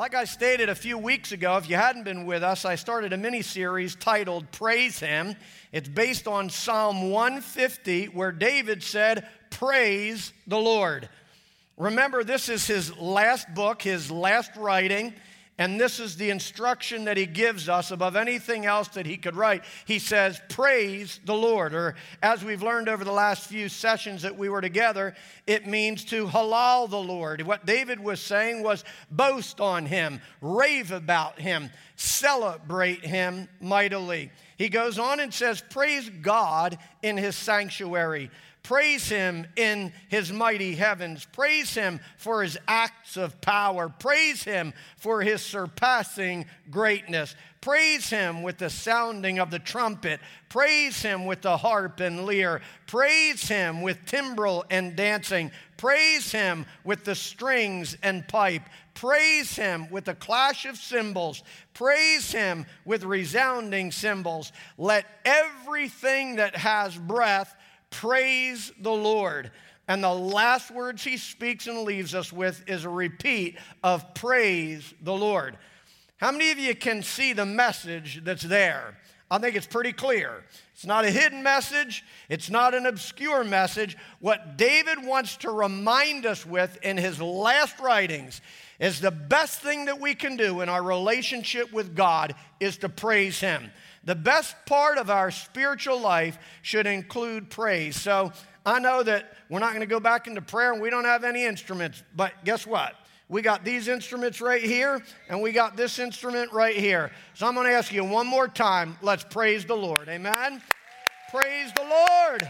Like I stated a few weeks ago, if you hadn't been with us, I started a mini series titled Praise Him. It's based on Psalm 150, where David said, Praise the Lord. Remember, this is his last book, his last writing. And this is the instruction that he gives us above anything else that he could write. He says, Praise the Lord. Or as we've learned over the last few sessions that we were together, it means to halal the Lord. What David was saying was boast on him, rave about him, celebrate him mightily. He goes on and says, Praise God in his sanctuary. Praise him in his mighty heavens. Praise him for his acts of power. Praise him for his surpassing greatness. Praise him with the sounding of the trumpet. Praise him with the harp and lyre. Praise him with timbrel and dancing. Praise him with the strings and pipe. Praise him with the clash of cymbals. Praise him with resounding cymbals. Let everything that has breath Praise the Lord. And the last words he speaks and leaves us with is a repeat of praise the Lord. How many of you can see the message that's there? I think it's pretty clear. It's not a hidden message, it's not an obscure message. What David wants to remind us with in his last writings is the best thing that we can do in our relationship with God is to praise him. The best part of our spiritual life should include praise. So I know that we're not going to go back into prayer and we don't have any instruments, but guess what? We got these instruments right here, and we got this instrument right here. So I'm going to ask you one more time let's praise the Lord. Amen? Praise the Lord.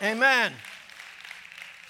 Amen.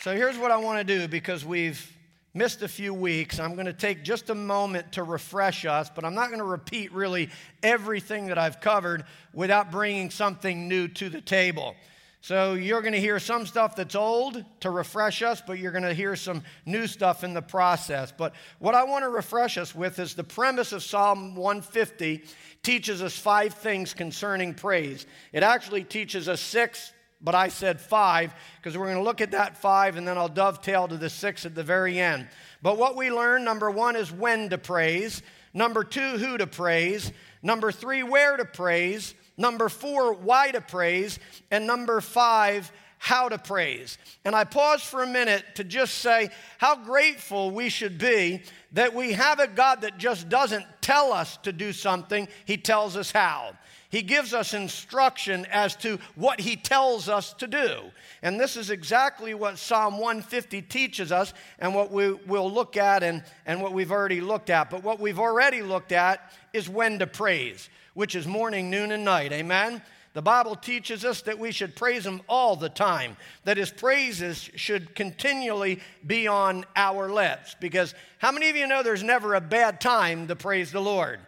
So here's what I want to do because we've missed a few weeks. I'm going to take just a moment to refresh us, but I'm not going to repeat really everything that I've covered without bringing something new to the table. So you're going to hear some stuff that's old to refresh us, but you're going to hear some new stuff in the process. But what I want to refresh us with is the premise of Psalm 150 teaches us five things concerning praise. It actually teaches us six but I said five because we're going to look at that five and then I'll dovetail to the six at the very end. But what we learn number one is when to praise, number two, who to praise, number three, where to praise, number four, why to praise, and number five, how to praise. And I pause for a minute to just say how grateful we should be that we have a God that just doesn't tell us to do something, He tells us how. He gives us instruction as to what He tells us to do. And this is exactly what Psalm 150 teaches us and what we will look at and, and what we've already looked at. But what we've already looked at is when to praise, which is morning, noon, and night. Amen? The Bible teaches us that we should praise Him all the time, that His praises should continually be on our lips. Because how many of you know there's never a bad time to praise the Lord?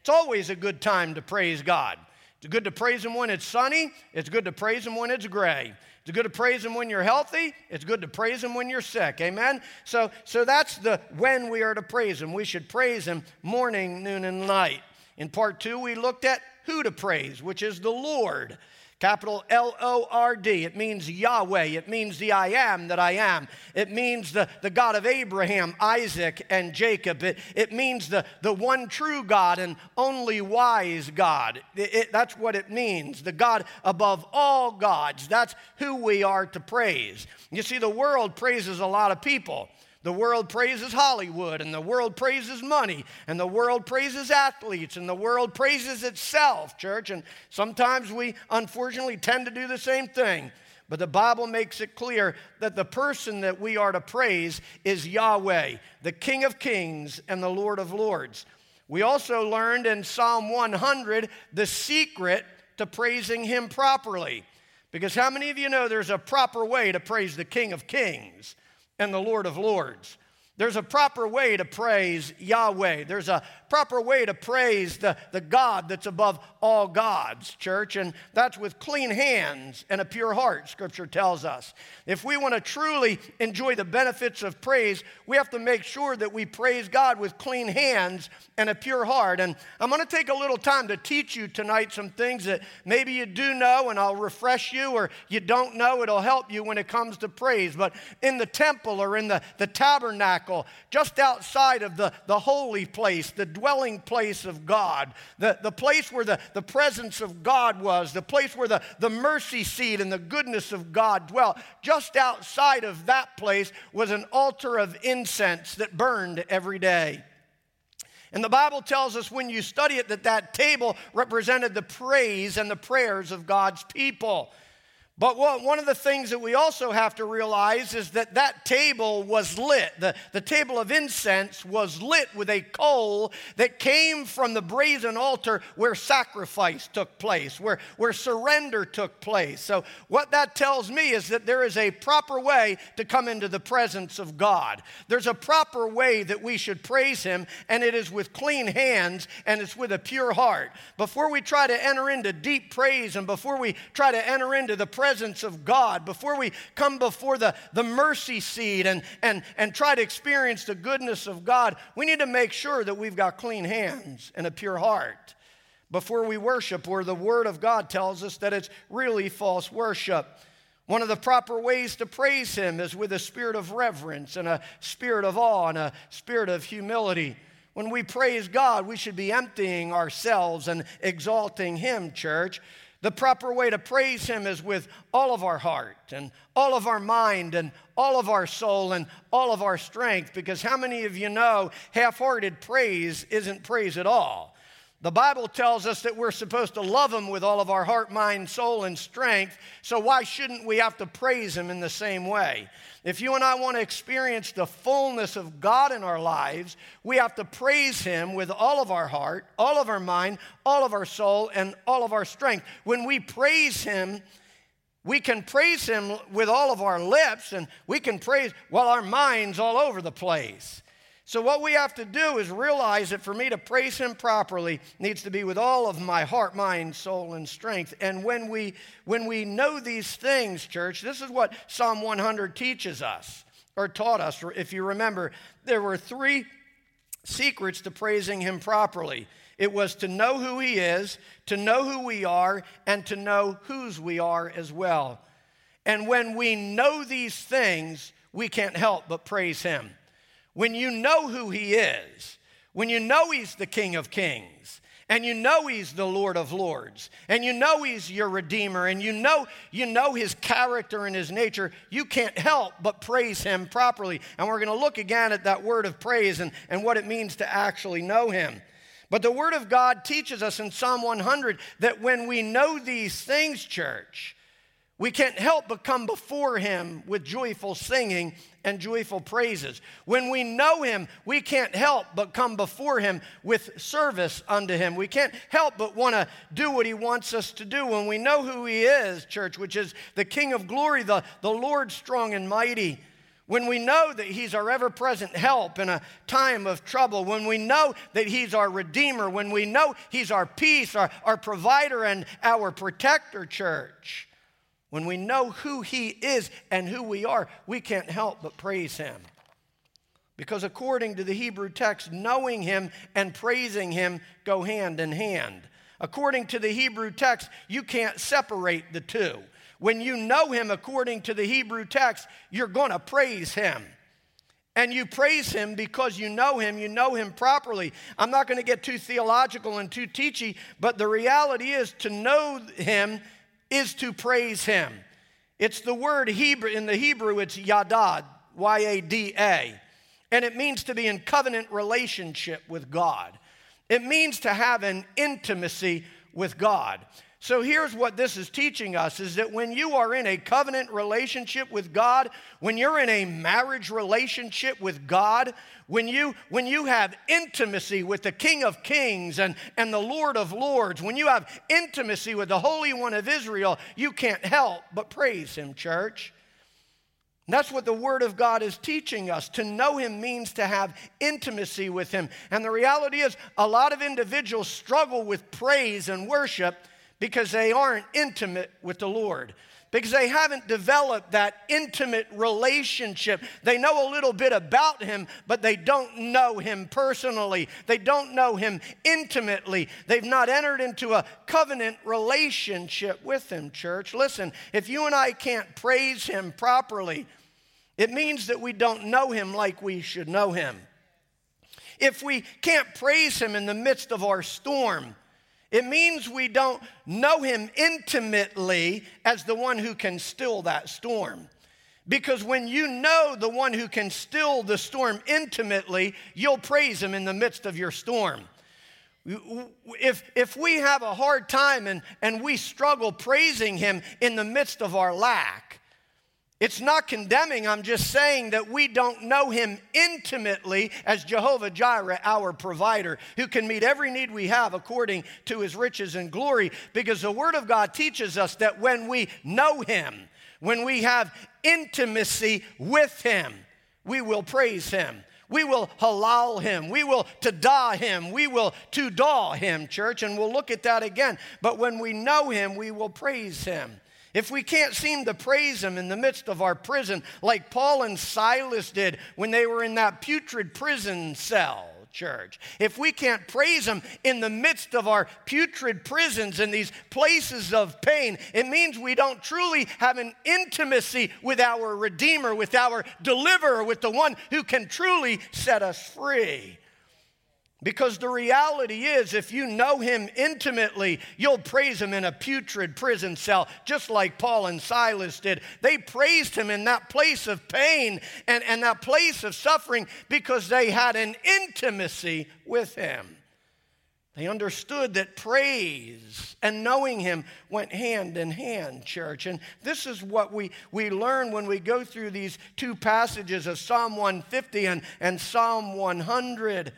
It's always a good time to praise God. It's good to praise Him when it's sunny. It's good to praise Him when it's gray. It's good to praise Him when you're healthy. It's good to praise Him when you're sick. Amen? So, so that's the when we are to praise Him. We should praise Him morning, noon, and night. In part two, we looked at who to praise, which is the Lord. Capital L O R D. It means Yahweh. It means the I am that I am. It means the, the God of Abraham, Isaac, and Jacob. It, it means the, the one true God and only wise God. It, it, that's what it means. The God above all gods. That's who we are to praise. You see, the world praises a lot of people. The world praises Hollywood, and the world praises money, and the world praises athletes, and the world praises itself, church. And sometimes we, unfortunately, tend to do the same thing. But the Bible makes it clear that the person that we are to praise is Yahweh, the King of kings and the Lord of lords. We also learned in Psalm 100 the secret to praising Him properly. Because how many of you know there's a proper way to praise the King of kings? And the Lord of Lords. There's a proper way to praise Yahweh. There's a proper way to praise the, the God that's above all gods, church, and that's with clean hands and a pure heart, Scripture tells us. If we want to truly enjoy the benefits of praise, we have to make sure that we praise God with clean hands and a pure heart. And I'm going to take a little time to teach you tonight some things that maybe you do know, and I'll refresh you, or you don't know, it'll help you when it comes to praise. But in the temple or in the, the tabernacle, just outside of the, the holy place, the dwelling place of God, the, the place where the, the presence of God was, the place where the, the mercy seat and the goodness of God dwelt. Just outside of that place was an altar of incense that burned every day. And the Bible tells us when you study it that that table represented the praise and the prayers of God's people. But what, one of the things that we also have to realize is that that table was lit. The, the table of incense was lit with a coal that came from the brazen altar where sacrifice took place, where, where surrender took place. So, what that tells me is that there is a proper way to come into the presence of God. There's a proper way that we should praise Him, and it is with clean hands and it's with a pure heart. Before we try to enter into deep praise and before we try to enter into the presence of God, before we come before the, the mercy seat and, and, and try to experience the goodness of God, we need to make sure that we've got clean hands and a pure heart before we worship, where the Word of God tells us that it's really false worship. One of the proper ways to praise Him is with a spirit of reverence and a spirit of awe and a spirit of humility. When we praise God, we should be emptying ourselves and exalting Him, church. The proper way to praise Him is with all of our heart and all of our mind and all of our soul and all of our strength. Because how many of you know half hearted praise isn't praise at all? The Bible tells us that we're supposed to love Him with all of our heart, mind, soul, and strength. So why shouldn't we have to praise Him in the same way? If you and I want to experience the fullness of God in our lives, we have to praise Him with all of our heart, all of our mind, all of our soul, and all of our strength. When we praise Him, we can praise Him with all of our lips, and we can praise while our mind's all over the place. So, what we have to do is realize that for me to praise Him properly needs to be with all of my heart, mind, soul, and strength. And when we, when we know these things, church, this is what Psalm 100 teaches us or taught us. If you remember, there were three secrets to praising Him properly it was to know who He is, to know who we are, and to know whose we are as well. And when we know these things, we can't help but praise Him. When you know who He is, when you know He's the King of Kings, and you know he's the lord of lords and you know he's your redeemer and you know you know his character and his nature you can't help but praise him properly. And we're going to look again at that word of praise and, and what it means to actually know him. But the word of god teaches us in psalm 100 that when we know these things church we can't help but come before him with joyful singing and joyful praises. When we know him, we can't help but come before him with service unto him. We can't help but want to do what he wants us to do. When we know who he is, church, which is the King of glory, the, the Lord strong and mighty, when we know that He's our ever present help in a time of trouble, when we know that He's our Redeemer, when we know He's our peace, our, our provider, and our protector, church, when we know who He is and who we are, we can't help but praise Him. Because according to the Hebrew text, knowing Him and praising Him go hand in hand. According to the Hebrew text, you can't separate the two. When you know Him according to the Hebrew text, you're going to praise Him. And you praise him because you know him, you know him properly. I'm not going to get too theological and too teachy, but the reality is to know him is to praise him. It's the word Hebrew, in the Hebrew, it's yada, Y A D A, and it means to be in covenant relationship with God. It means to have an intimacy with God. So here's what this is teaching us is that when you are in a covenant relationship with God, when you're in a marriage relationship with God, when you when you have intimacy with the King of Kings and, and the Lord of Lords, when you have intimacy with the Holy One of Israel, you can't help but praise him, church. And that's what the Word of God is teaching us. To know Him means to have intimacy with Him. And the reality is, a lot of individuals struggle with praise and worship because they aren't intimate with the Lord. Because they haven't developed that intimate relationship. They know a little bit about him, but they don't know him personally. They don't know him intimately. They've not entered into a covenant relationship with him, church. Listen, if you and I can't praise him properly, It means that we don't know him like we should know him. If we can't praise him in the midst of our storm, it means we don't know him intimately as the one who can still that storm. Because when you know the one who can still the storm intimately, you'll praise him in the midst of your storm. If, if we have a hard time and, and we struggle praising him in the midst of our lack, it's not condemning, I'm just saying that we don't know him intimately as Jehovah Jireh, our provider, who can meet every need we have according to his riches and glory. Because the Word of God teaches us that when we know him, when we have intimacy with him, we will praise him. We will halal him. We will tada him. We will tudah him, church, and we'll look at that again. But when we know him, we will praise him. If we can't seem to praise Him in the midst of our prison, like Paul and Silas did when they were in that putrid prison cell, church. If we can't praise Him in the midst of our putrid prisons and these places of pain, it means we don't truly have an intimacy with our Redeemer, with our Deliverer, with the one who can truly set us free. Because the reality is, if you know him intimately, you'll praise him in a putrid prison cell, just like Paul and Silas did. They praised him in that place of pain and, and that place of suffering because they had an intimacy with him. They understood that praise and knowing him went hand in hand, church. And this is what we, we learn when we go through these two passages of Psalm 150 and, and Psalm 100.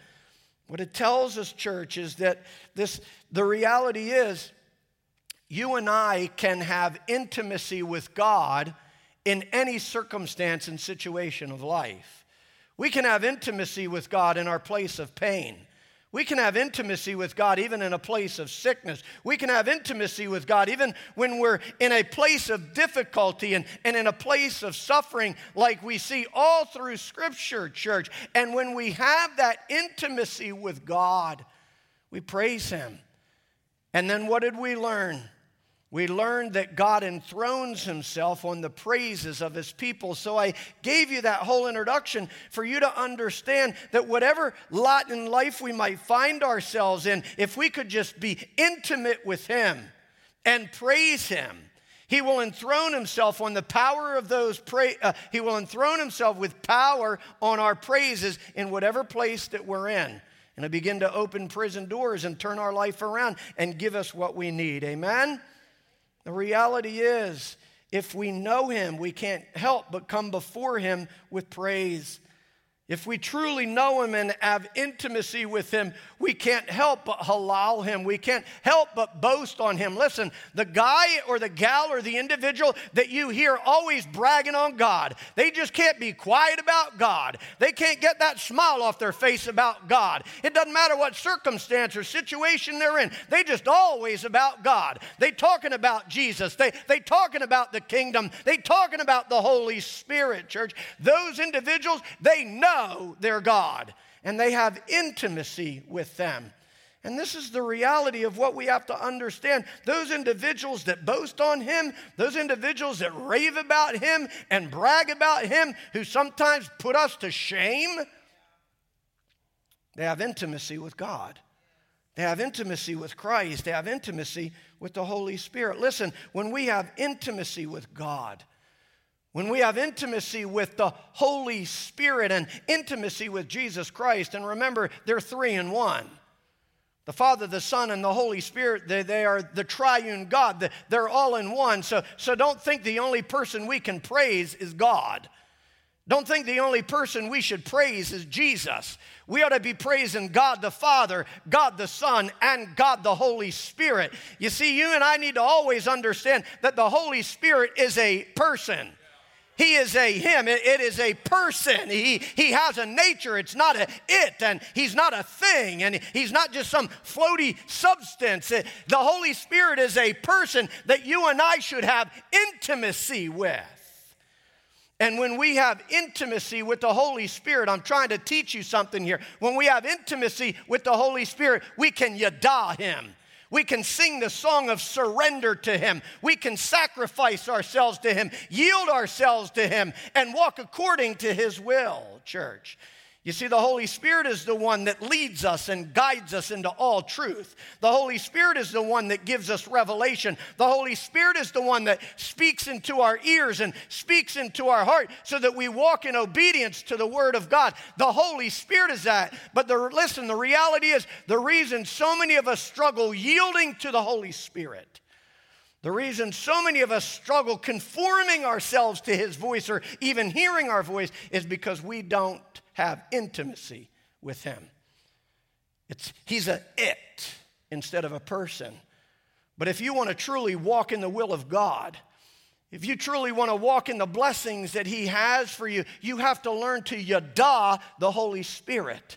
What it tells us, church, is that this, the reality is you and I can have intimacy with God in any circumstance and situation of life. We can have intimacy with God in our place of pain. We can have intimacy with God even in a place of sickness. We can have intimacy with God even when we're in a place of difficulty and, and in a place of suffering, like we see all through Scripture, church. And when we have that intimacy with God, we praise Him. And then what did we learn? We learned that God enthrones himself on the praises of his people. So I gave you that whole introduction for you to understand that whatever lot in life we might find ourselves in, if we could just be intimate with him and praise him, he will enthrone himself on the power of those pra- uh, he will enthrone himself with power on our praises in whatever place that we're in and begin to open prison doors and turn our life around and give us what we need. Amen. The reality is, if we know Him, we can't help but come before Him with praise. If we truly know Him and have intimacy with Him, we can't help but halal Him. We can't help but boast on Him. Listen, the guy or the gal or the individual that you hear always bragging on God, they just can't be quiet about God. They can't get that smile off their face about God. It doesn't matter what circumstance or situation they're in, they just always about God. They talking about Jesus. They, they talking about the kingdom. They talking about the Holy Spirit, church. Those individuals, they know know their God and they have intimacy with them. And this is the reality of what we have to understand. Those individuals that boast on Him, those individuals that rave about Him and brag about Him, who sometimes put us to shame, they have intimacy with God. They have intimacy with Christ. They have intimacy with the Holy Spirit. Listen, when we have intimacy with God, when we have intimacy with the Holy Spirit and intimacy with Jesus Christ, and remember, they're three in one. The Father, the Son, and the Holy Spirit, they, they are the triune God. They're all in one. So, so don't think the only person we can praise is God. Don't think the only person we should praise is Jesus. We ought to be praising God the Father, God the Son, and God the Holy Spirit. You see, you and I need to always understand that the Holy Spirit is a person. He is a him. It, it is a person. He, he has a nature. It's not a it, and he's not a thing, and he's not just some floaty substance. the Holy Spirit is a person that you and I should have intimacy with. And when we have intimacy with the Holy Spirit, I'm trying to teach you something here. When we have intimacy with the Holy Spirit, we can yada him. We can sing the song of surrender to Him. We can sacrifice ourselves to Him, yield ourselves to Him, and walk according to His will, church. You see, the Holy Spirit is the one that leads us and guides us into all truth. The Holy Spirit is the one that gives us revelation. The Holy Spirit is the one that speaks into our ears and speaks into our heart so that we walk in obedience to the Word of God. The Holy Spirit is that. But the, listen, the reality is the reason so many of us struggle yielding to the Holy Spirit. The reason so many of us struggle conforming ourselves to His voice or even hearing our voice is because we don't have intimacy with him. It's, he's a it instead of a person. But if you want to truly walk in the will of God, if you truly want to walk in the blessings that He has for you, you have to learn to yada the Holy Spirit.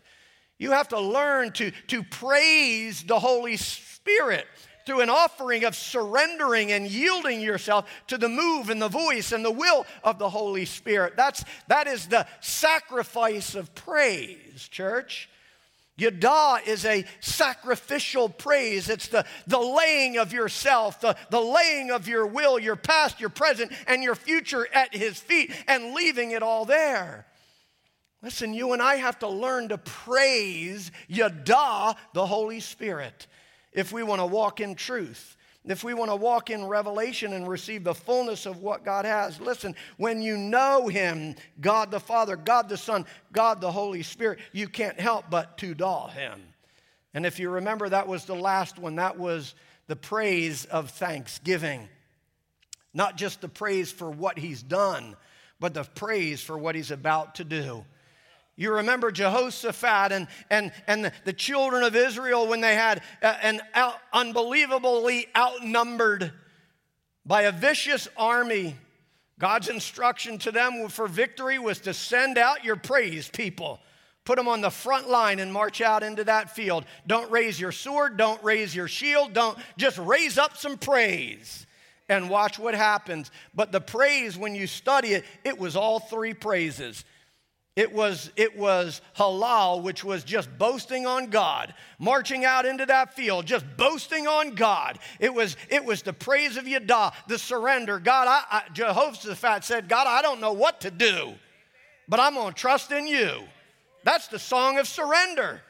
You have to learn to, to praise the Holy Spirit through an offering of surrendering and yielding yourself to the move and the voice and the will of the Holy Spirit. That's, that is the sacrifice of praise, church. Yada is a sacrificial praise. It's the, the laying of yourself, the, the laying of your will, your past, your present, and your future at His feet and leaving it all there. Listen, you and I have to learn to praise Yada, the Holy Spirit if we want to walk in truth, if we want to walk in revelation and receive the fullness of what God has. Listen, when you know Him, God the Father, God the Son, God the Holy Spirit, you can't help but to daw Him. And if you remember, that was the last one. That was the praise of thanksgiving. Not just the praise for what He's done, but the praise for what He's about to do. You remember Jehoshaphat and, and, and the, children of Israel when they had uh, an out, unbelievably outnumbered by a vicious army. God's instruction to them for victory was to send out your praise people. Put them on the front line and march out into that field. Don't raise your sword, don't raise your shield, don't just raise up some praise and watch what happens. But the praise, when you study it, it was all three praises. It was, it was halal, which was just boasting on God, marching out into that field, just boasting on God. It was, it was the praise of Yada, the surrender. God, I, I, Jehoshaphat said, God, I don't know what to do, but I'm going to trust in you. That's the song of surrender.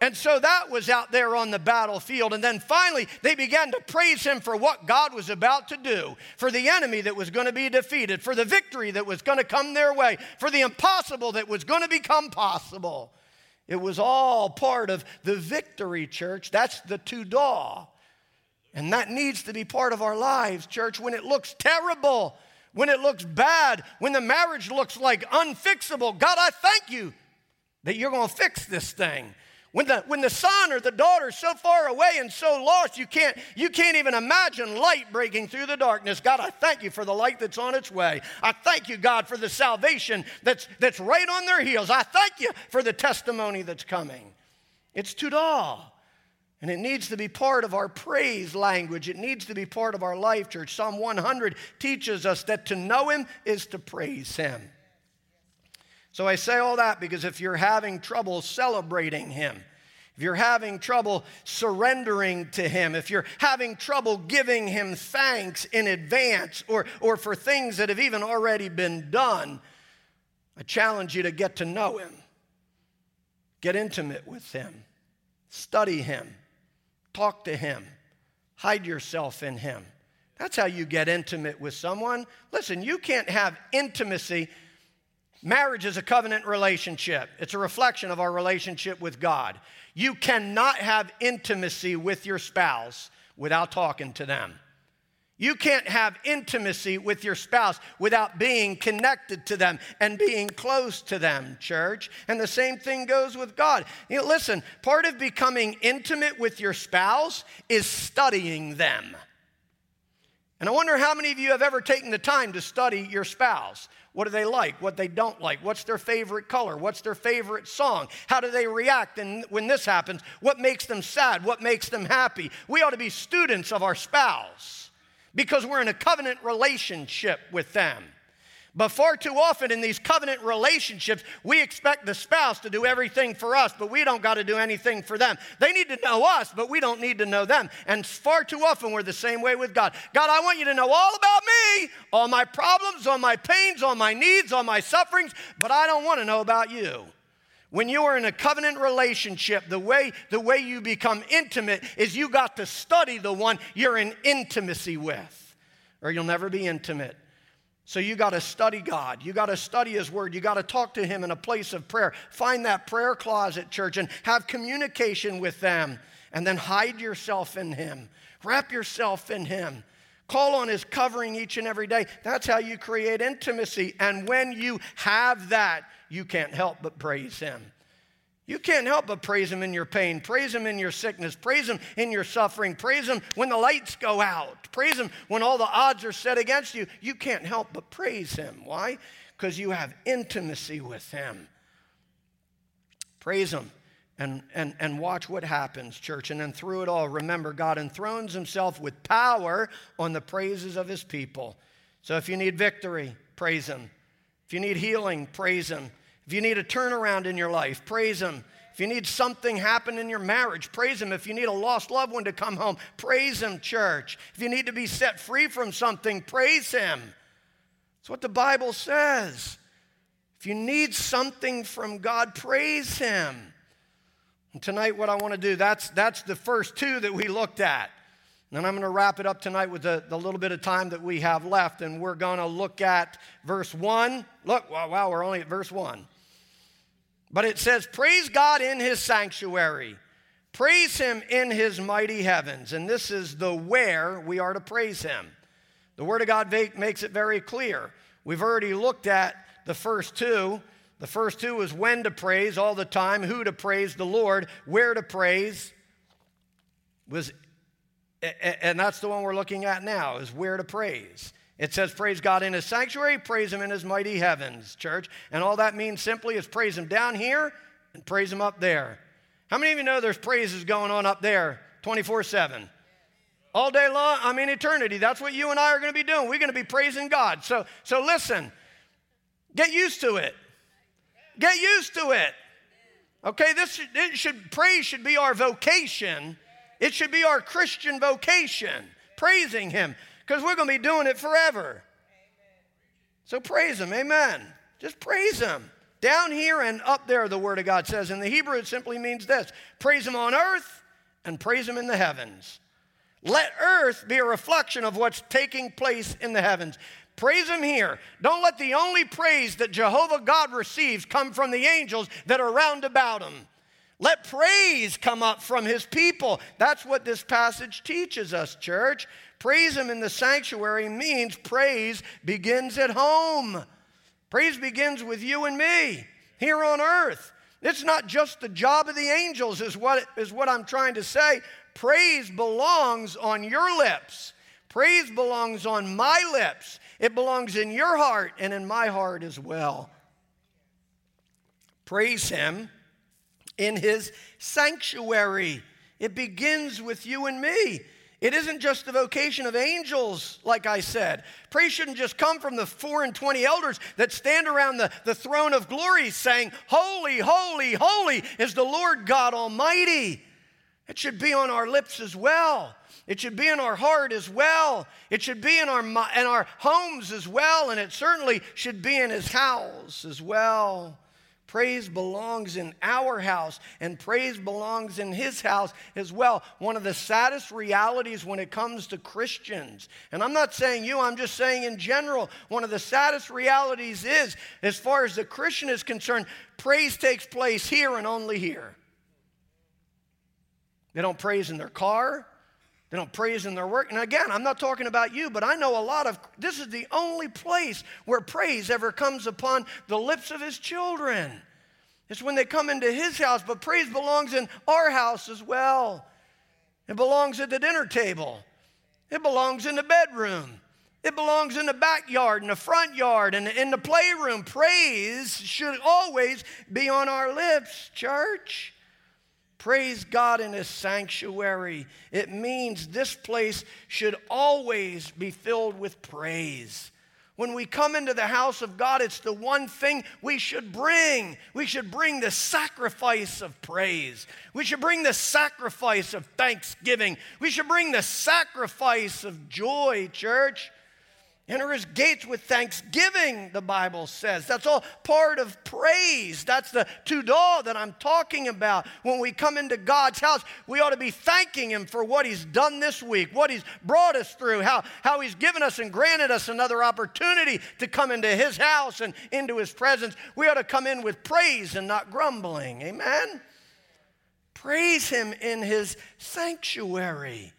And so that was out there on the battlefield. And then finally, they began to praise him for what God was about to do, for the enemy that was going to be defeated, for the victory that was going to come their way, for the impossible that was going to become possible. It was all part of the victory, church. That's the Tudah. And that needs to be part of our lives, church, when it looks terrible, when it looks bad, when the marriage looks like unfixable. God, I thank you that you're going to fix this thing. When the, when the son or the daughter is so far away and so lost, you can't, you can't even imagine light breaking through the darkness. God, I thank you for the light that's on its way. I thank you, God, for the salvation that's, that's right on their heels. I thank you for the testimony that's coming. It's Tudah. And it needs to be part of our praise language. It needs to be part of our life, church. Psalm 100 teaches us that to know Him is to praise Him. So I say all that because if you're having trouble celebrating Him, if you're having trouble surrendering to Him, if you're having trouble giving Him thanks in advance or, or for things that have even already been done, I challenge you to get to know Him, get intimate with Him, study Him, talk to Him, hide yourself in Him. That's how you get intimate with someone. Listen, you can't have intimacy Marriage is a covenant relationship, it's a reflection of our relationship with God. You cannot have intimacy with your spouse without talking to them. You can't have intimacy with your spouse without being connected to them and being close to them, church. And the same thing goes with God. You know, listen, part of becoming intimate with your spouse is studying them. And I wonder how many of you have ever taken the time to study your spouse. What do they like? What they don't like? What's their favorite color? What's their favorite song? How do they react and when this happens? What makes them sad? What makes them happy? We ought to be students of our spouse because we're in a covenant relationship with them. But far too often in these covenant relationships, we expect the spouse to do everything for us, but we don't got to do anything for them. They need to know us, but we don't need to know them. And far too often we're the same way with God. God, I want you to know all about me, all my problems, all my pains, all my needs, all my sufferings, but I don't want to know about you. When you are in a covenant relationship, the way, the way you become intimate is you got to study the one you're in intimacy with, or you'll never be intimate. So you got to study God. You got to study His Word. You got to talk to Him in a place of prayer. Find that prayer closet, church, and have communication with them. And then hide yourself in Him. Wrap yourself in Him. Call on His covering each and every day. That's how you create intimacy. And when you have that, you can't help but praise Him. You can't help but praise Him in your pain, praise Him in your sickness, praise Him in your suffering, praise Him when the lights go out, praise Him when all the odds are set against you. You can't help but praise Him. Why? Because you have intimacy with Him. Praise Him and, and, and watch what happens, church. And then through it all, remember, God enthrones Himself with power on the praises of His people. So if you need victory, praise Him. If you need healing, praise Him. If you need a turnaround in your life, praise Him. If you need something happen in your marriage, praise Him. If you need a lost loved one to come home, praise Him, church. If you need to be set free from something, praise Him. That's what the Bible says. If you need something from God, praise Him. And tonight, what I want to do, that's, that's the first two that we looked at. And I'm going to wrap it up tonight with the, the little bit of time that we have left, and we're going to look at verse 1. Look, wow, wow, we're only at verse 1. But it says, Praise God in his sanctuary, praise him in his mighty heavens. And this is the where we are to praise him. The Word of God makes it very clear. We've already looked at the first two. The first two is when to praise all the time, who to praise the Lord, where to praise was and that's the one we're looking at now is where to praise it says, Praise God in His sanctuary, praise Him in His mighty heavens, church. And all that means simply is praise Him down here and praise Him up there. How many of you know there's praises going on up there 24 7? All day long, I mean, eternity. That's what you and I are going to be doing. We're going to be praising God. So, so listen, get used to it. Get used to it. Okay, this it should praise should be our vocation. It should be our Christian vocation, praising Him because we're going to be doing it forever. So praise Him. Amen. Just praise Him. Down here and up there, the Word of God says. In the Hebrew, it simply means this praise Him on earth and praise Him in the heavens. Let earth be a reflection of what's taking place in the heavens. Praise Him here. Don't let the only praise that Jehovah God receives come from the angels that are round about Him. Let praise come up from His people. That's what this passage teaches us, church. Praise Him in the sanctuary means praise begins at home. Praise begins with you and me here on earth. It's not just the job of the angels, is what, is what I'm trying to say. Praise belongs on your lips. Praise belongs on my lips. It belongs in your heart and in my heart as well. Praise Him in His sanctuary. It begins with you and me. It isn't just the vocation of angels, like I said. Praise shouldn't just come from the four and twenty elders that stand around the, the throne of glory saying, Holy, holy, holy is the Lord God Almighty. It should be on our lips as well. It should be in our heart as well. It should be in our, in our homes as well. And it certainly should be in His house as well. Praise belongs in our house, and praise belongs in his house as well. One of the saddest realities when it comes to Christians, and I'm not saying you, I'm just saying in general, one of the saddest realities is, as far as the Christian is concerned, praise takes place here and only here. They don't praise in their car, they don't praise in their work. And again, I'm not talking about you, but I know a lot of this is the only place where praise ever comes upon the lips of his children. It's when they come into his house, but praise belongs in our house as well. It belongs at the dinner table. It belongs in the bedroom. It belongs in the backyard, in the front yard, and in the playroom. Praise should always be on our lips, church. Praise God in His sanctuary. It means this place should always be filled with praise. When we come into the house of God, it's the one thing we should bring. We should bring the sacrifice of praise. We should bring the sacrifice of thanksgiving. We should bring the sacrifice of joy, church. Enter his gates with thanksgiving, the Bible says. That's all part of praise. That's the tudah that I'm talking about. When we come into God's house, we ought to be thanking him for what he's done this week, what he's brought us through, how, how he's given us and granted us another opportunity to come into his house and into his presence. We ought to come in with praise and not grumbling. Amen? Praise him in his sanctuary.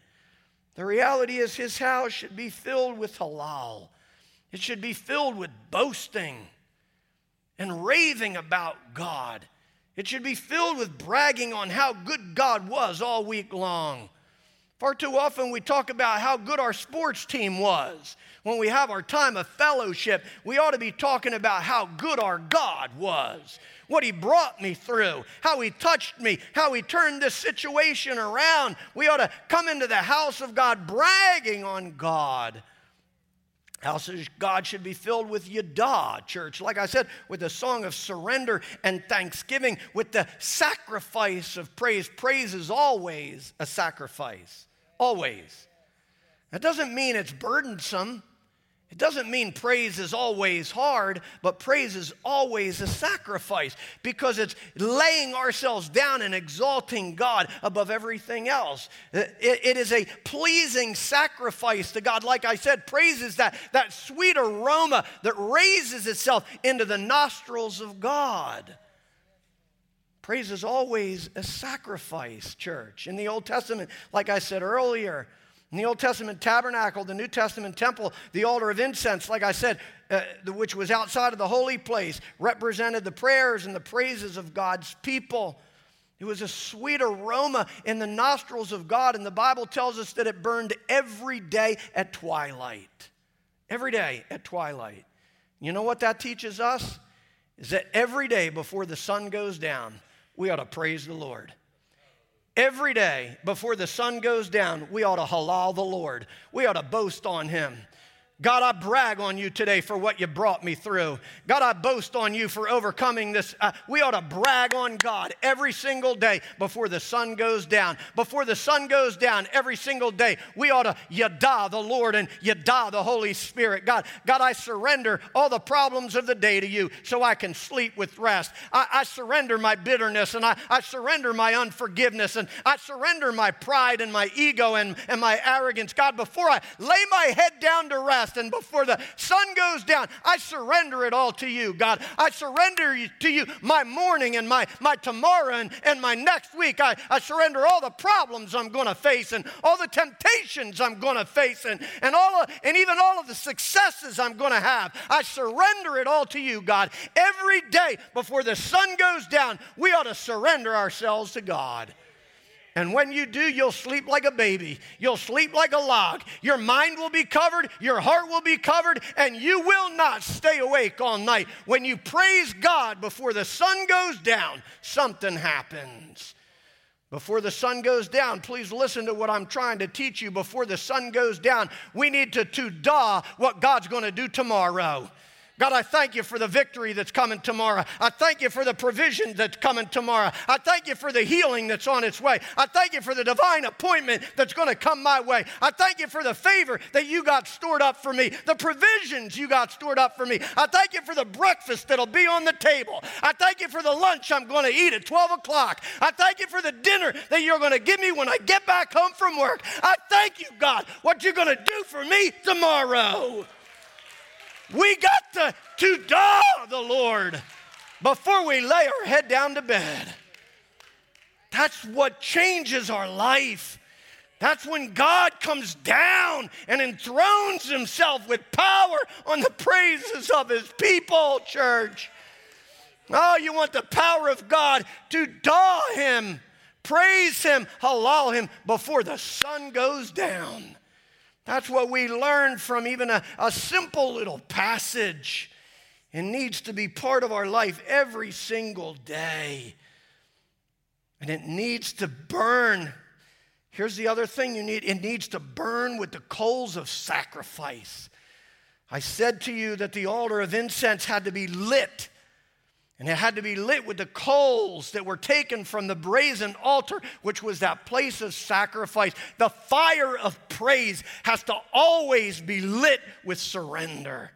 The reality is, his house should be filled with halal. It should be filled with boasting and raving about God. It should be filled with bragging on how good God was all week long. Far too often we talk about how good our sports team was. When we have our time of fellowship, we ought to be talking about how good our God was what He brought me through, how He touched me, how He turned this situation around. We ought to come into the house of God bragging on God. House of God should be filled with yada, church. Like I said, with a song of surrender and thanksgiving, with the sacrifice of praise. Praise is always a sacrifice. Always. That doesn't mean it's burdensome. It doesn't mean praise is always hard, but praise is always a sacrifice because it's laying ourselves down and exalting God above everything else. it, it is a pleasing sacrifice to God. Like I said, praise is that, that sweet aroma that raises itself into the nostrils of God. Praise is always a sacrifice, church. In the Old Testament, like I said earlier, in the Old Testament tabernacle, the New Testament temple, the altar of incense, like I said, uh, which was outside of the holy place, represented the prayers and the praises of God's people. It was a sweet aroma in the nostrils of God, and the Bible tells us that it burned every day at twilight. Every day at twilight. You know what that teaches us? Is that every day before the sun goes down, we ought to praise the Lord. Every day before the sun goes down, we ought to halal the Lord. We ought to boast on him. God, I brag on you today for what you brought me through. God, I boast on you for overcoming this. Uh, we ought to brag on God every single day before the sun goes down. Before the sun goes down every single day, we ought to yada the Lord and yada the Holy Spirit. God, God, I surrender all the problems of the day to you so I can sleep with rest. I, I surrender my bitterness and I, I surrender my unforgiveness and I surrender my pride and my ego and, and my arrogance. God, before I lay my head down to rest, and before the sun goes down, I surrender it all to you, God. I surrender to you my morning and my, my tomorrow and, and my next week. I, I surrender all the problems I'm going to face and all the temptations I'm going to face and, and, all of, and even all of the successes I'm going to have. I surrender it all to you, God. Every day before the sun goes down, we ought to surrender ourselves to God. And when you do, you'll sleep like a baby. You'll sleep like a log. Your mind will be covered, your heart will be covered, and you will not stay awake all night. When you praise God before the sun goes down, something happens. Before the sun goes down, please listen to what I'm trying to teach you. Before the sun goes down, we need to to da what God's going to do tomorrow. God, I thank you for the victory that's coming tomorrow. I thank you for the provision that's coming tomorrow. I thank you for the healing that's on its way. I thank you for the divine appointment that's going to come my way. I thank you for the favor that you got stored up for me, the provisions you got stored up for me. I thank you for the breakfast that'll be on the table. I thank you for the lunch I'm going to eat at 12 o'clock. I thank you for the dinner that you're going to give me when I get back home from work. I thank you, God, what you're going to do for me tomorrow. We got to, to da the Lord before we lay our head down to bed. That's what changes our life. That's when God comes down and enthrones himself with power on the praises of his people, church. Oh, you want the power of God to da him, praise him, halal him before the sun goes down. That's what we learn from even a, a simple little passage. It needs to be part of our life every single day. And it needs to burn. Here's the other thing you need it needs to burn with the coals of sacrifice. I said to you that the altar of incense had to be lit. And it had to be lit with the coals that were taken from the brazen altar, which was that place of sacrifice. The fire of praise has to always be lit with surrender.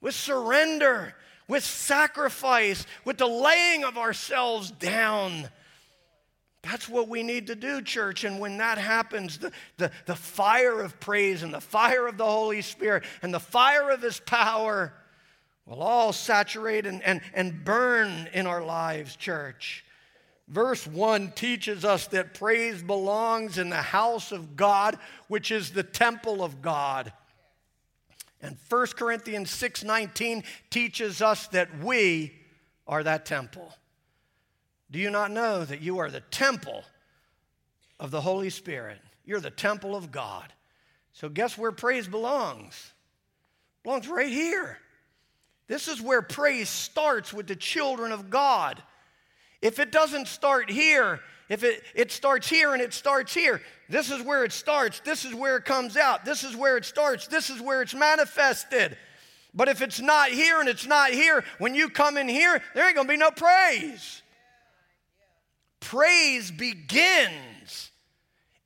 With surrender, with sacrifice, with the laying of ourselves down. That's what we need to do, church. And when that happens, the, the, the fire of praise and the fire of the Holy Spirit and the fire of His power will all saturate and, and, and burn in our lives, church. Verse 1 teaches us that praise belongs in the house of God, which is the temple of God. And 1 Corinthians 6:19 teaches us that we are that temple. Do you not know that you are the temple of the Holy Spirit? You're the temple of God. So guess where praise belongs? Belongs right here. This is where praise starts with the children of God. If it doesn't start here, if it, it starts here and it starts here, this is where it starts, this is where it comes out, this is where it starts, this is where it's manifested. But if it's not here and it's not here, when you come in here, there ain't gonna be no praise. Praise begins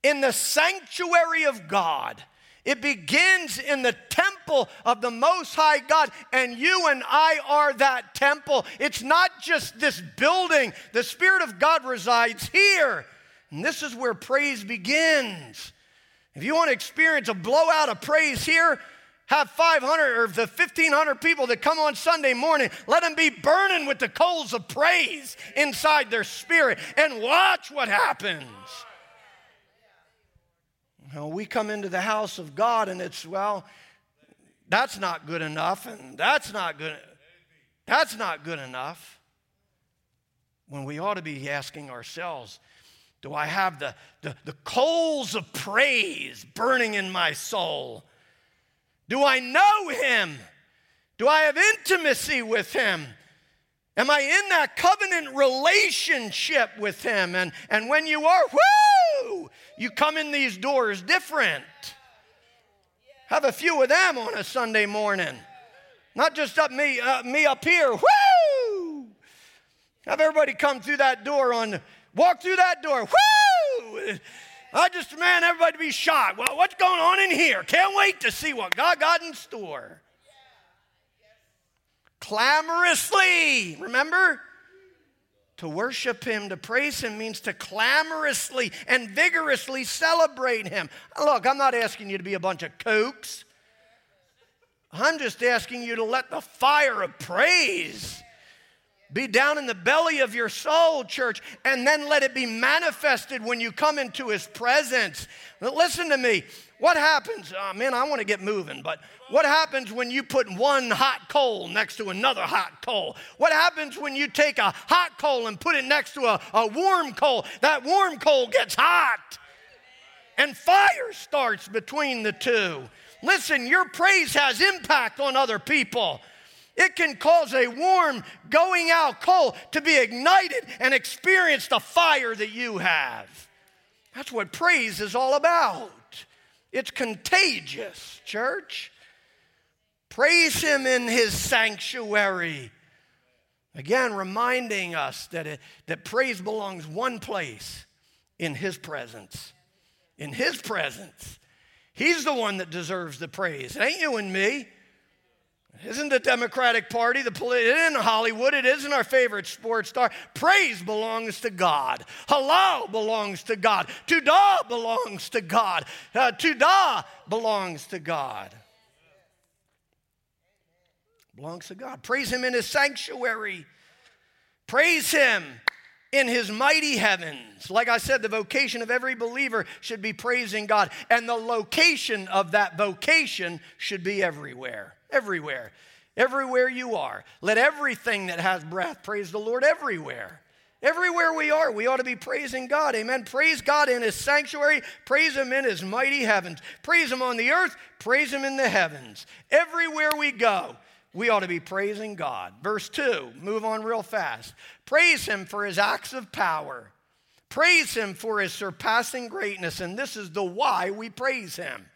in the sanctuary of God. It begins in the temple of the Most High God, and you and I are that temple. It's not just this building, the Spirit of God resides here. And this is where praise begins. If you want to experience a blowout of praise here, have 500 or the 1500 people that come on Sunday morning, let them be burning with the coals of praise inside their spirit and watch what happens. Well, we come into the house of God and it's, well, that's not good enough, and that's not good. That's not good enough. When we ought to be asking ourselves, do I have the, the, the coals of praise burning in my soul? Do I know him? Do I have intimacy with him? Am I in that covenant relationship with him? And, and when you are, whoo, you come in these doors different. Have a few of them on a Sunday morning. Not just up me, uh, me up here. Whoo! Have everybody come through that door on, walk through that door. Whoo! I just demand everybody to be shocked. Well, what's going on in here? Can't wait to see what God got in store. Clamorously, remember? To worship Him, to praise Him means to clamorously and vigorously celebrate Him. Look, I'm not asking you to be a bunch of kooks. I'm just asking you to let the fire of praise be down in the belly of your soul, church, and then let it be manifested when you come into His presence. Listen to me. What happens? Oh, man, I want to get moving, but what happens when you put one hot coal next to another hot coal? What happens when you take a hot coal and put it next to a, a warm coal? That warm coal gets hot, and fire starts between the two. Listen, your praise has impact on other people. It can cause a warm, going out coal to be ignited and experience the fire that you have. That's what praise is all about. It's contagious, church. Praise Him in His sanctuary. Again, reminding us that, it, that praise belongs one place in His presence. In His presence. He's the one that deserves the praise. It ain't you and me. Isn't the Democratic Party, the it isn't Hollywood, it isn't our favorite sports star. Praise belongs to God. Halal belongs to God. Todah belongs to God. Uh, Todah belongs to God. Belongs to God. Praise Him in His sanctuary. Praise Him in his mighty heavens. Like I said, the vocation of every believer should be praising God, and the location of that vocation should be everywhere everywhere. Everywhere you are. Let everything that has breath praise the Lord everywhere. Everywhere we are, we ought to be praising God. Amen. Praise God in His sanctuary. Praise Him in His mighty heavens. Praise Him on the earth. Praise Him in the heavens. Everywhere we go, we ought to be praising God. Verse 2, move on real fast. Praise Him for His acts of power. Praise Him for His surpassing greatness. And this is the why we praise Him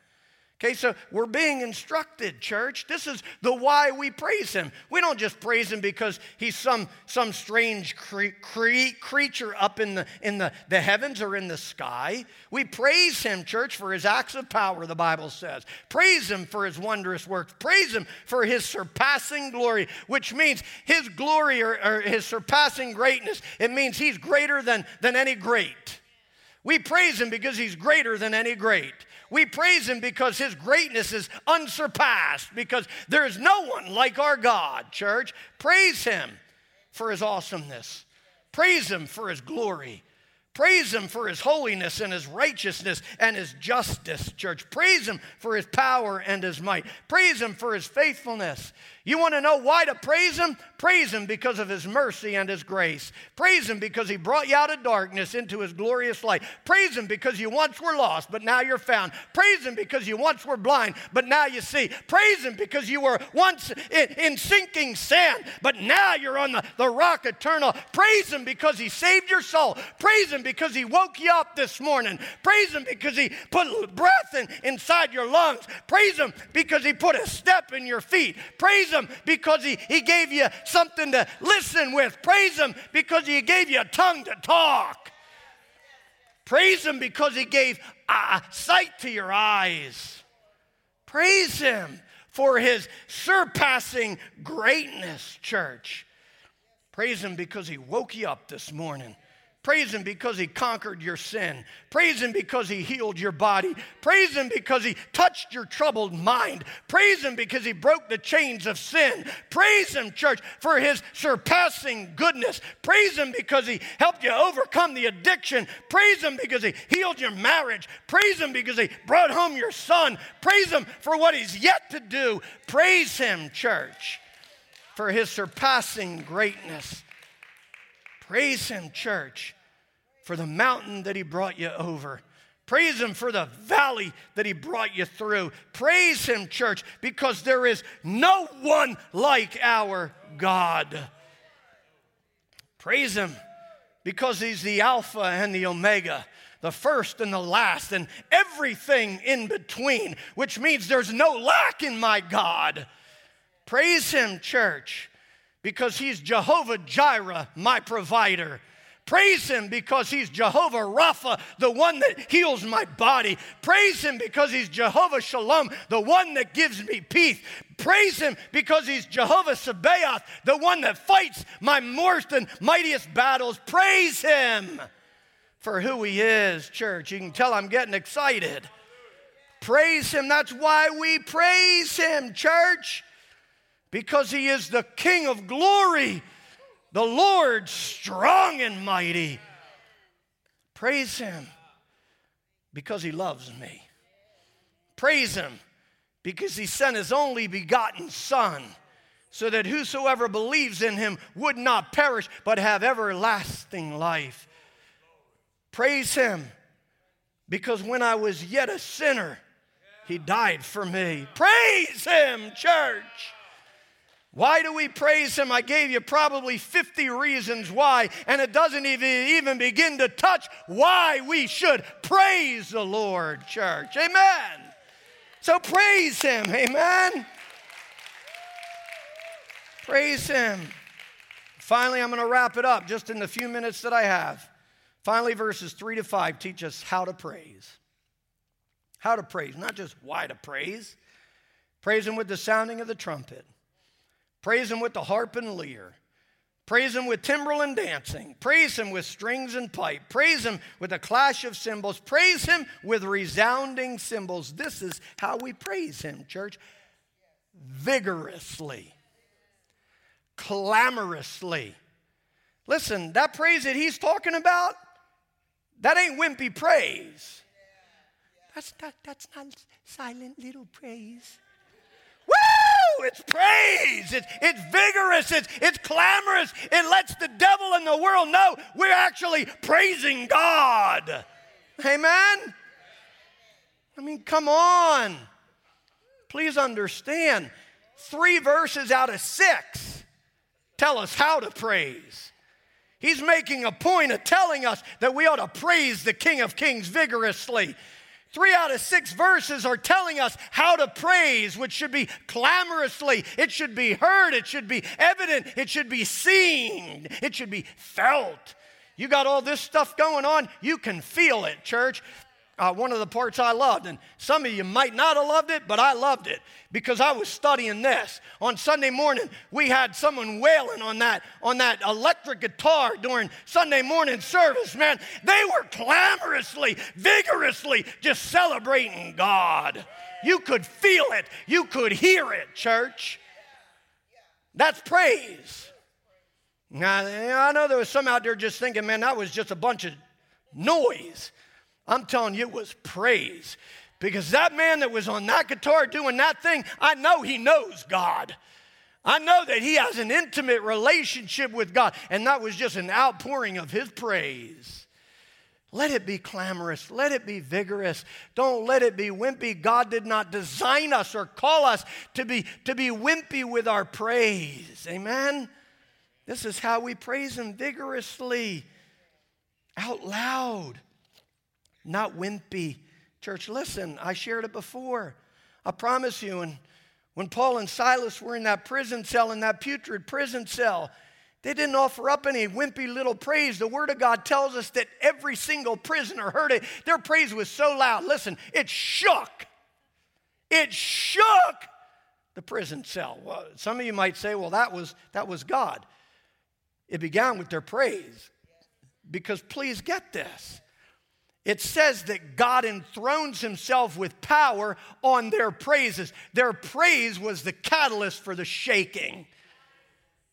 Okay, so we're being instructed, church. This is the why we praise him. We don't just praise him because he's some, some strange cre- cre- creature up in, the, in the, the heavens or in the sky. We praise him, church, for his acts of power, the Bible says. Praise him for his wondrous works. Praise him for his surpassing glory, which means his glory or, or his surpassing greatness. It means he's greater than, than any great. We praise him because he's greater than any great. We praise him because his greatness is unsurpassed, because there is no one like our God, church. Praise him for his awesomeness. Praise him for his glory. Praise him for his holiness and his righteousness and his justice, church. Praise him for his power and his might. Praise him for his faithfulness. You want to know why to praise him? Praise him because of his mercy and his grace. Praise him because he brought you out of darkness into his glorious light. Praise him because you once were lost, but now you're found. Praise him because you once were blind, but now you see. Praise him because you were once in, in sinking sand, but now you're on the, the rock eternal. Praise him because he saved your soul. Praise him because he woke you up this morning. Praise him because he put breath in, inside your lungs. Praise him because he put a step in your feet. Praise him because he, he gave you something to listen with. Praise Him because He gave you a tongue to talk. Praise Him because He gave uh, sight to your eyes. Praise Him for His surpassing greatness, church. Praise Him because He woke you up this morning. Praise Him because He conquered your sin. Praise Him because He healed your body. Praise Him because He touched your troubled mind. Praise Him because He broke the chains of sin. Praise Him, church, for His surpassing goodness. Praise Him because He helped you overcome the addiction. Praise Him because He healed your marriage. Praise Him because He brought home your son. Praise Him for what He's yet to do. Praise Him, church, for His surpassing greatness. Praise Him, church, for the mountain that He brought you over. Praise Him for the valley that He brought you through. Praise Him, church, because there is no one like our God. Praise Him because He's the Alpha and the Omega, the first and the last, and everything in between, which means there's no lack in my God. Praise Him, church, because He's Jehovah Jireh, my provider. Praise him because he's Jehovah Rapha, the one that heals my body. Praise him because he's Jehovah Shalom, the one that gives me peace. Praise him because he's Jehovah Sabaoth, the one that fights my most and mightiest battles. Praise him for who he is, church. You can tell I'm getting excited. Praise him. That's why we praise him, church, because he is the King of glory the Lord strong and mighty. Praise him because he loves me. Praise him because he sent his only begotten Son so that whosoever believes in him would not perish but have everlasting life. Praise him because when I was yet a sinner, he died for me. Praise him, church. Why do we praise Him? I gave you probably 50 reasons why, and it doesn't even, even begin to touch why we should praise the Lord, church. Amen. So praise Him. Amen. Praise Him. Finally, I'm going to wrap it up just in the few minutes that I have. Finally, verses 3 to 5 teach us how to praise. How to praise, not just why to praise. Praise Him with the sounding of the trumpet Praise him with the harp and lyre. Praise him with timbrel and dancing. Praise him with strings and pipe. Praise him with a clash of cymbals. Praise him with resounding cymbals. This is how we praise him, church. Vigorously, clamorously. Listen, that praise that he's talking about, that ain't wimpy praise. That's not, that's not silent little praise. It's praise. It's, it's vigorous. It's, it's clamorous. It lets the devil and the world know we're actually praising God. Amen? I mean, come on. Please understand. Three verses out of six tell us how to praise. He's making a point of telling us that we ought to praise the King of Kings vigorously Three out of six verses are telling us how to praise, which should be clamorously, it should be heard, it should be evident, it should be seen, it should be felt. You got all this stuff going on, you can feel it, church uh, one of the parts I loved. And some of you might not have loved it, but I loved it because I was studying this. On Sunday morning, we had someone wailing on that, on that electric guitar during Sunday morning service. Man, they were clamorously, vigorously just celebrating God. You could feel it, you could hear it, church. That's praise. Now, I know there was some out there just thinking, man, that was just a bunch of noise. I'm telling you, it was praise. Because that man that was on that guitar doing that thing, I know he knows God. I know that he has an intimate relationship with God, and that was just an outpouring of his praise. Let it be clamorous. Let it be vigorous. Don't let it be wimpy. God did not design us or call us to be, to be wimpy with our praise. Amen? This is how we praise Him vigorously, out loud not wimpy. Church, listen, I shared it before. I promise you, and when Paul and Silas were in that prison cell, in that putrid prison cell, they didn't offer up any wimpy little praise. The Word of God tells us that every single prisoner heard it. Their praise was so loud. Listen, it shook. It shook the prison cell. Well, some of you might say, well, that was, that was God. It began with their praise. Because please get this it says that God enthrones himself with power on their praises. Their praise was the catalyst for the shaking.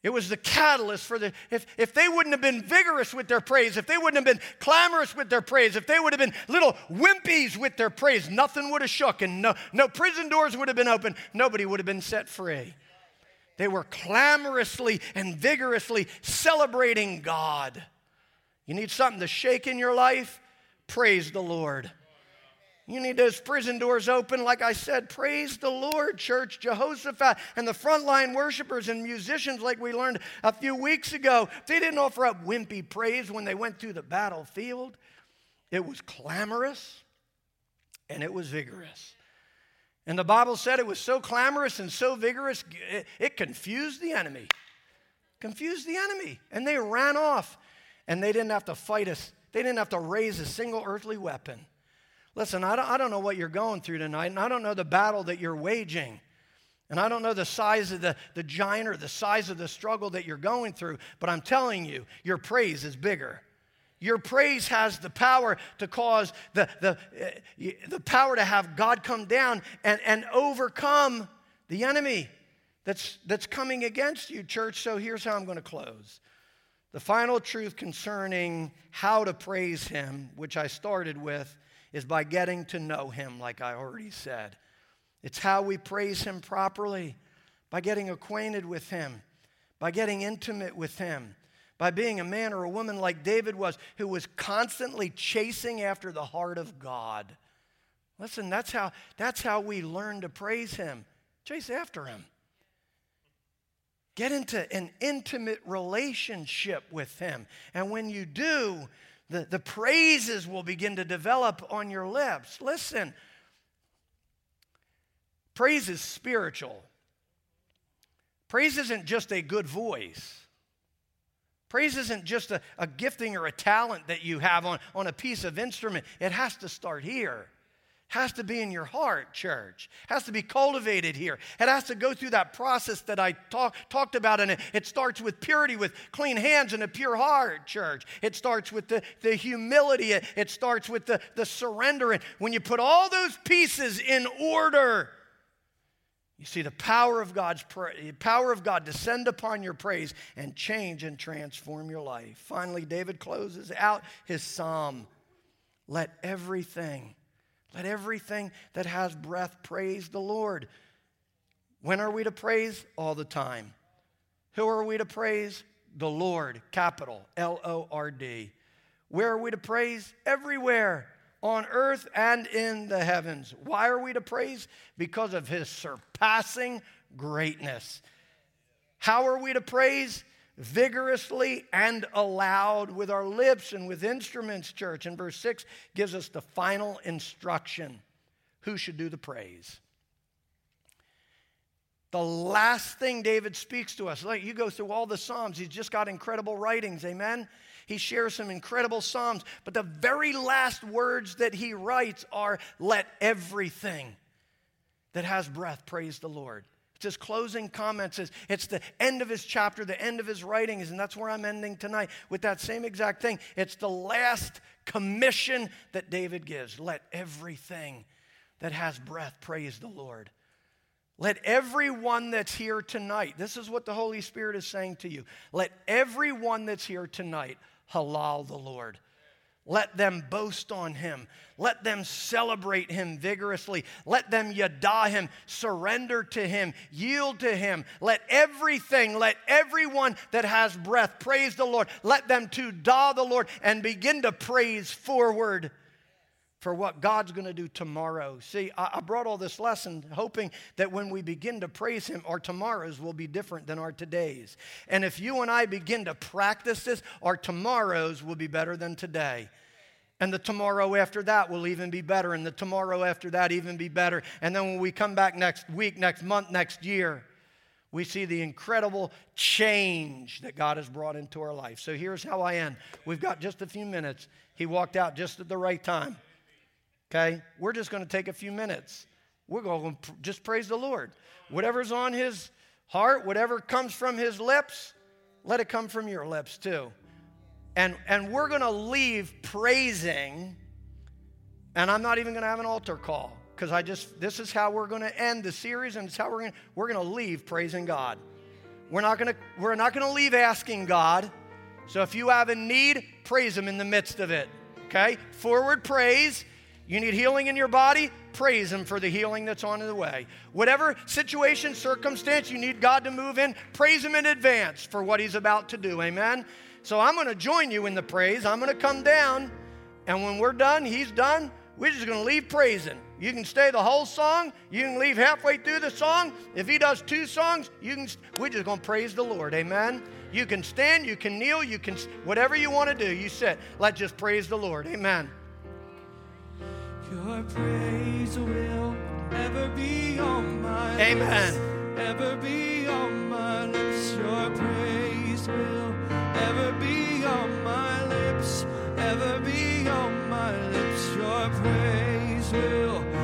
It was the catalyst for the, if, if they wouldn't have been vigorous with their praise, if they wouldn't have been clamorous with their praise, if they would have been little wimpies with their praise, nothing would have shook and no, no prison doors would have been open. Nobody would have been set free. They were clamorously and vigorously celebrating God. You need something to shake in your life? Praise the Lord. You need those prison doors open. Like I said, praise the Lord, church. Jehoshaphat and the frontline worshipers and musicians, like we learned a few weeks ago, they didn't offer up wimpy praise when they went through the battlefield. It was clamorous and it was vigorous. And the Bible said it was so clamorous and so vigorous, it, it confused the enemy. Confused the enemy. And they ran off. And they didn't have to fight us they didn't have to raise a single earthly weapon. Listen, I don't, I don't know what you're going through tonight, and I don't know the battle that you're waging. And I don't know the size of the, the giant or the size of the struggle that you're going through, but I'm telling you, your praise is bigger. Your praise has the power to cause the, the, uh, the power to have God come down and, and overcome the enemy that's, that's coming against you, church. So here's how I'm going to close. The final truth concerning how to praise Him, which I started with, is by getting to know Him, like I already said. It's how we praise Him properly by getting acquainted with Him, by getting intimate with Him, by being a man or a woman like David was, who was constantly chasing after the heart of God. Listen, that's how, that's how we learn to praise Him. Chase after Him. Get into an intimate relationship with Him. And when you do, the, the praises will begin to develop on your lips. Listen, praise is spiritual. Praise isn't just a good voice. Praise isn't just a, a gifting or a talent that you have on, on a piece of instrument. It has to start here has to be in your heart, church. Has to be cultivated here. It has to go through that process that I talk, talked about. And it, it starts with purity, with clean hands and a pure heart, church. It starts with the, the humility. It, it starts with the, the surrender. And when you put all those pieces in order, you see the power of God's pra- power of God descend upon your praise and change and transform your life. Finally, David closes out his psalm. Let everything let everything that has breath praise the Lord. When are we to praise? All the time. Who are we to praise? The Lord, capital L O R D. Where are we to praise? Everywhere, on earth and in the heavens. Why are we to praise? Because of his surpassing greatness. How are we to praise? Vigorously and aloud with our lips and with instruments, church. And verse 6 gives us the final instruction who should do the praise. The last thing David speaks to us, like you go through all the Psalms, he's just got incredible writings, amen? He shares some incredible Psalms, but the very last words that he writes are, Let everything that has breath praise the Lord. It's his closing comments. It's the end of his chapter, the end of his writings, and that's where I'm ending tonight with that same exact thing. It's the last commission that David gives. Let everything that has breath praise the Lord. Let everyone that's here tonight, this is what the Holy Spirit is saying to you. Let everyone that's here tonight halal the Lord. Let them boast on him. Let them celebrate him vigorously. Let them yada him, surrender to him, yield to him. Let everything, let everyone that has breath praise the Lord. Let them todah the Lord and begin to praise forward for what God's going to do tomorrow. See, I, brought all this lesson hoping that when we begin to praise Him, our tomorrows will be different than our todays. And if you and I begin to practice this, our tomorrows will be better than today. And the tomorrow after that will even be better, and the tomorrow after that even be better. And then when we come back next week, next month, next year, we see the incredible change that God has brought into our life. So here's how I end. We've got just a few minutes. He walked out just at the right time. Okay? We're just going to take a few minutes. We're going to just praise the Lord. Whatever's on his heart, whatever comes from his lips, let it come from your lips too. And, and we're going to leave praising, and I'm not even going to have an altar call because I just, this is how we're going to end the series, and it's how we're going to, we're going to leave praising God. We're not going to, we're not going to leave asking God. So if you have a need, praise Him in the midst of it. Okay? Forward praise you need healing in your body? Praise Him for the healing that's on the way. Whatever situation, circumstance you need God to move in, praise Him in advance for what He's about to do. Amen? So I'm going to join you in the praise. I'm going to come down, and when we're done, He's done, we're just going to leave praising. You can stay the whole song. You can leave halfway through the song. If He does two songs, you can. We're just going to praise the Lord. Amen? You can stand, you can kneel, you can, whatever you want to do, you sit. Let's just praise the Lord. Amen. Your praise will ever be on my Amen. lips. Ever be on my lips. Your praise will ever be on my lips. Ever be on my lips. Your praise will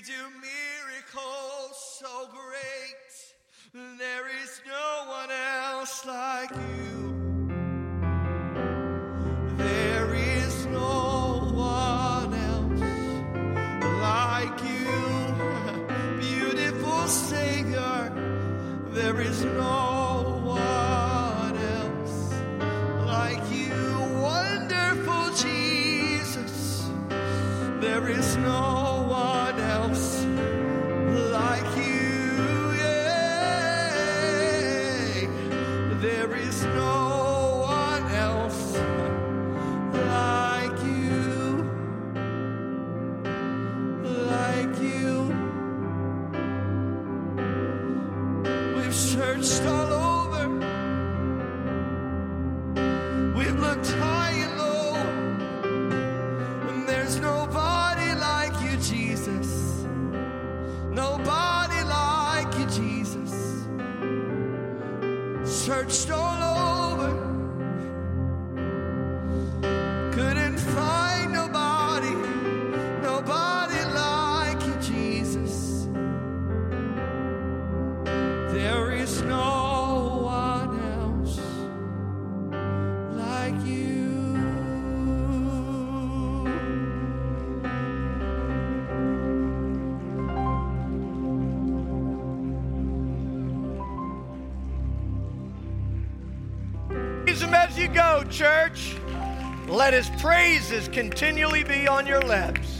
You do miracles so great. There is no one else like you. Let his praises continually be on your lips.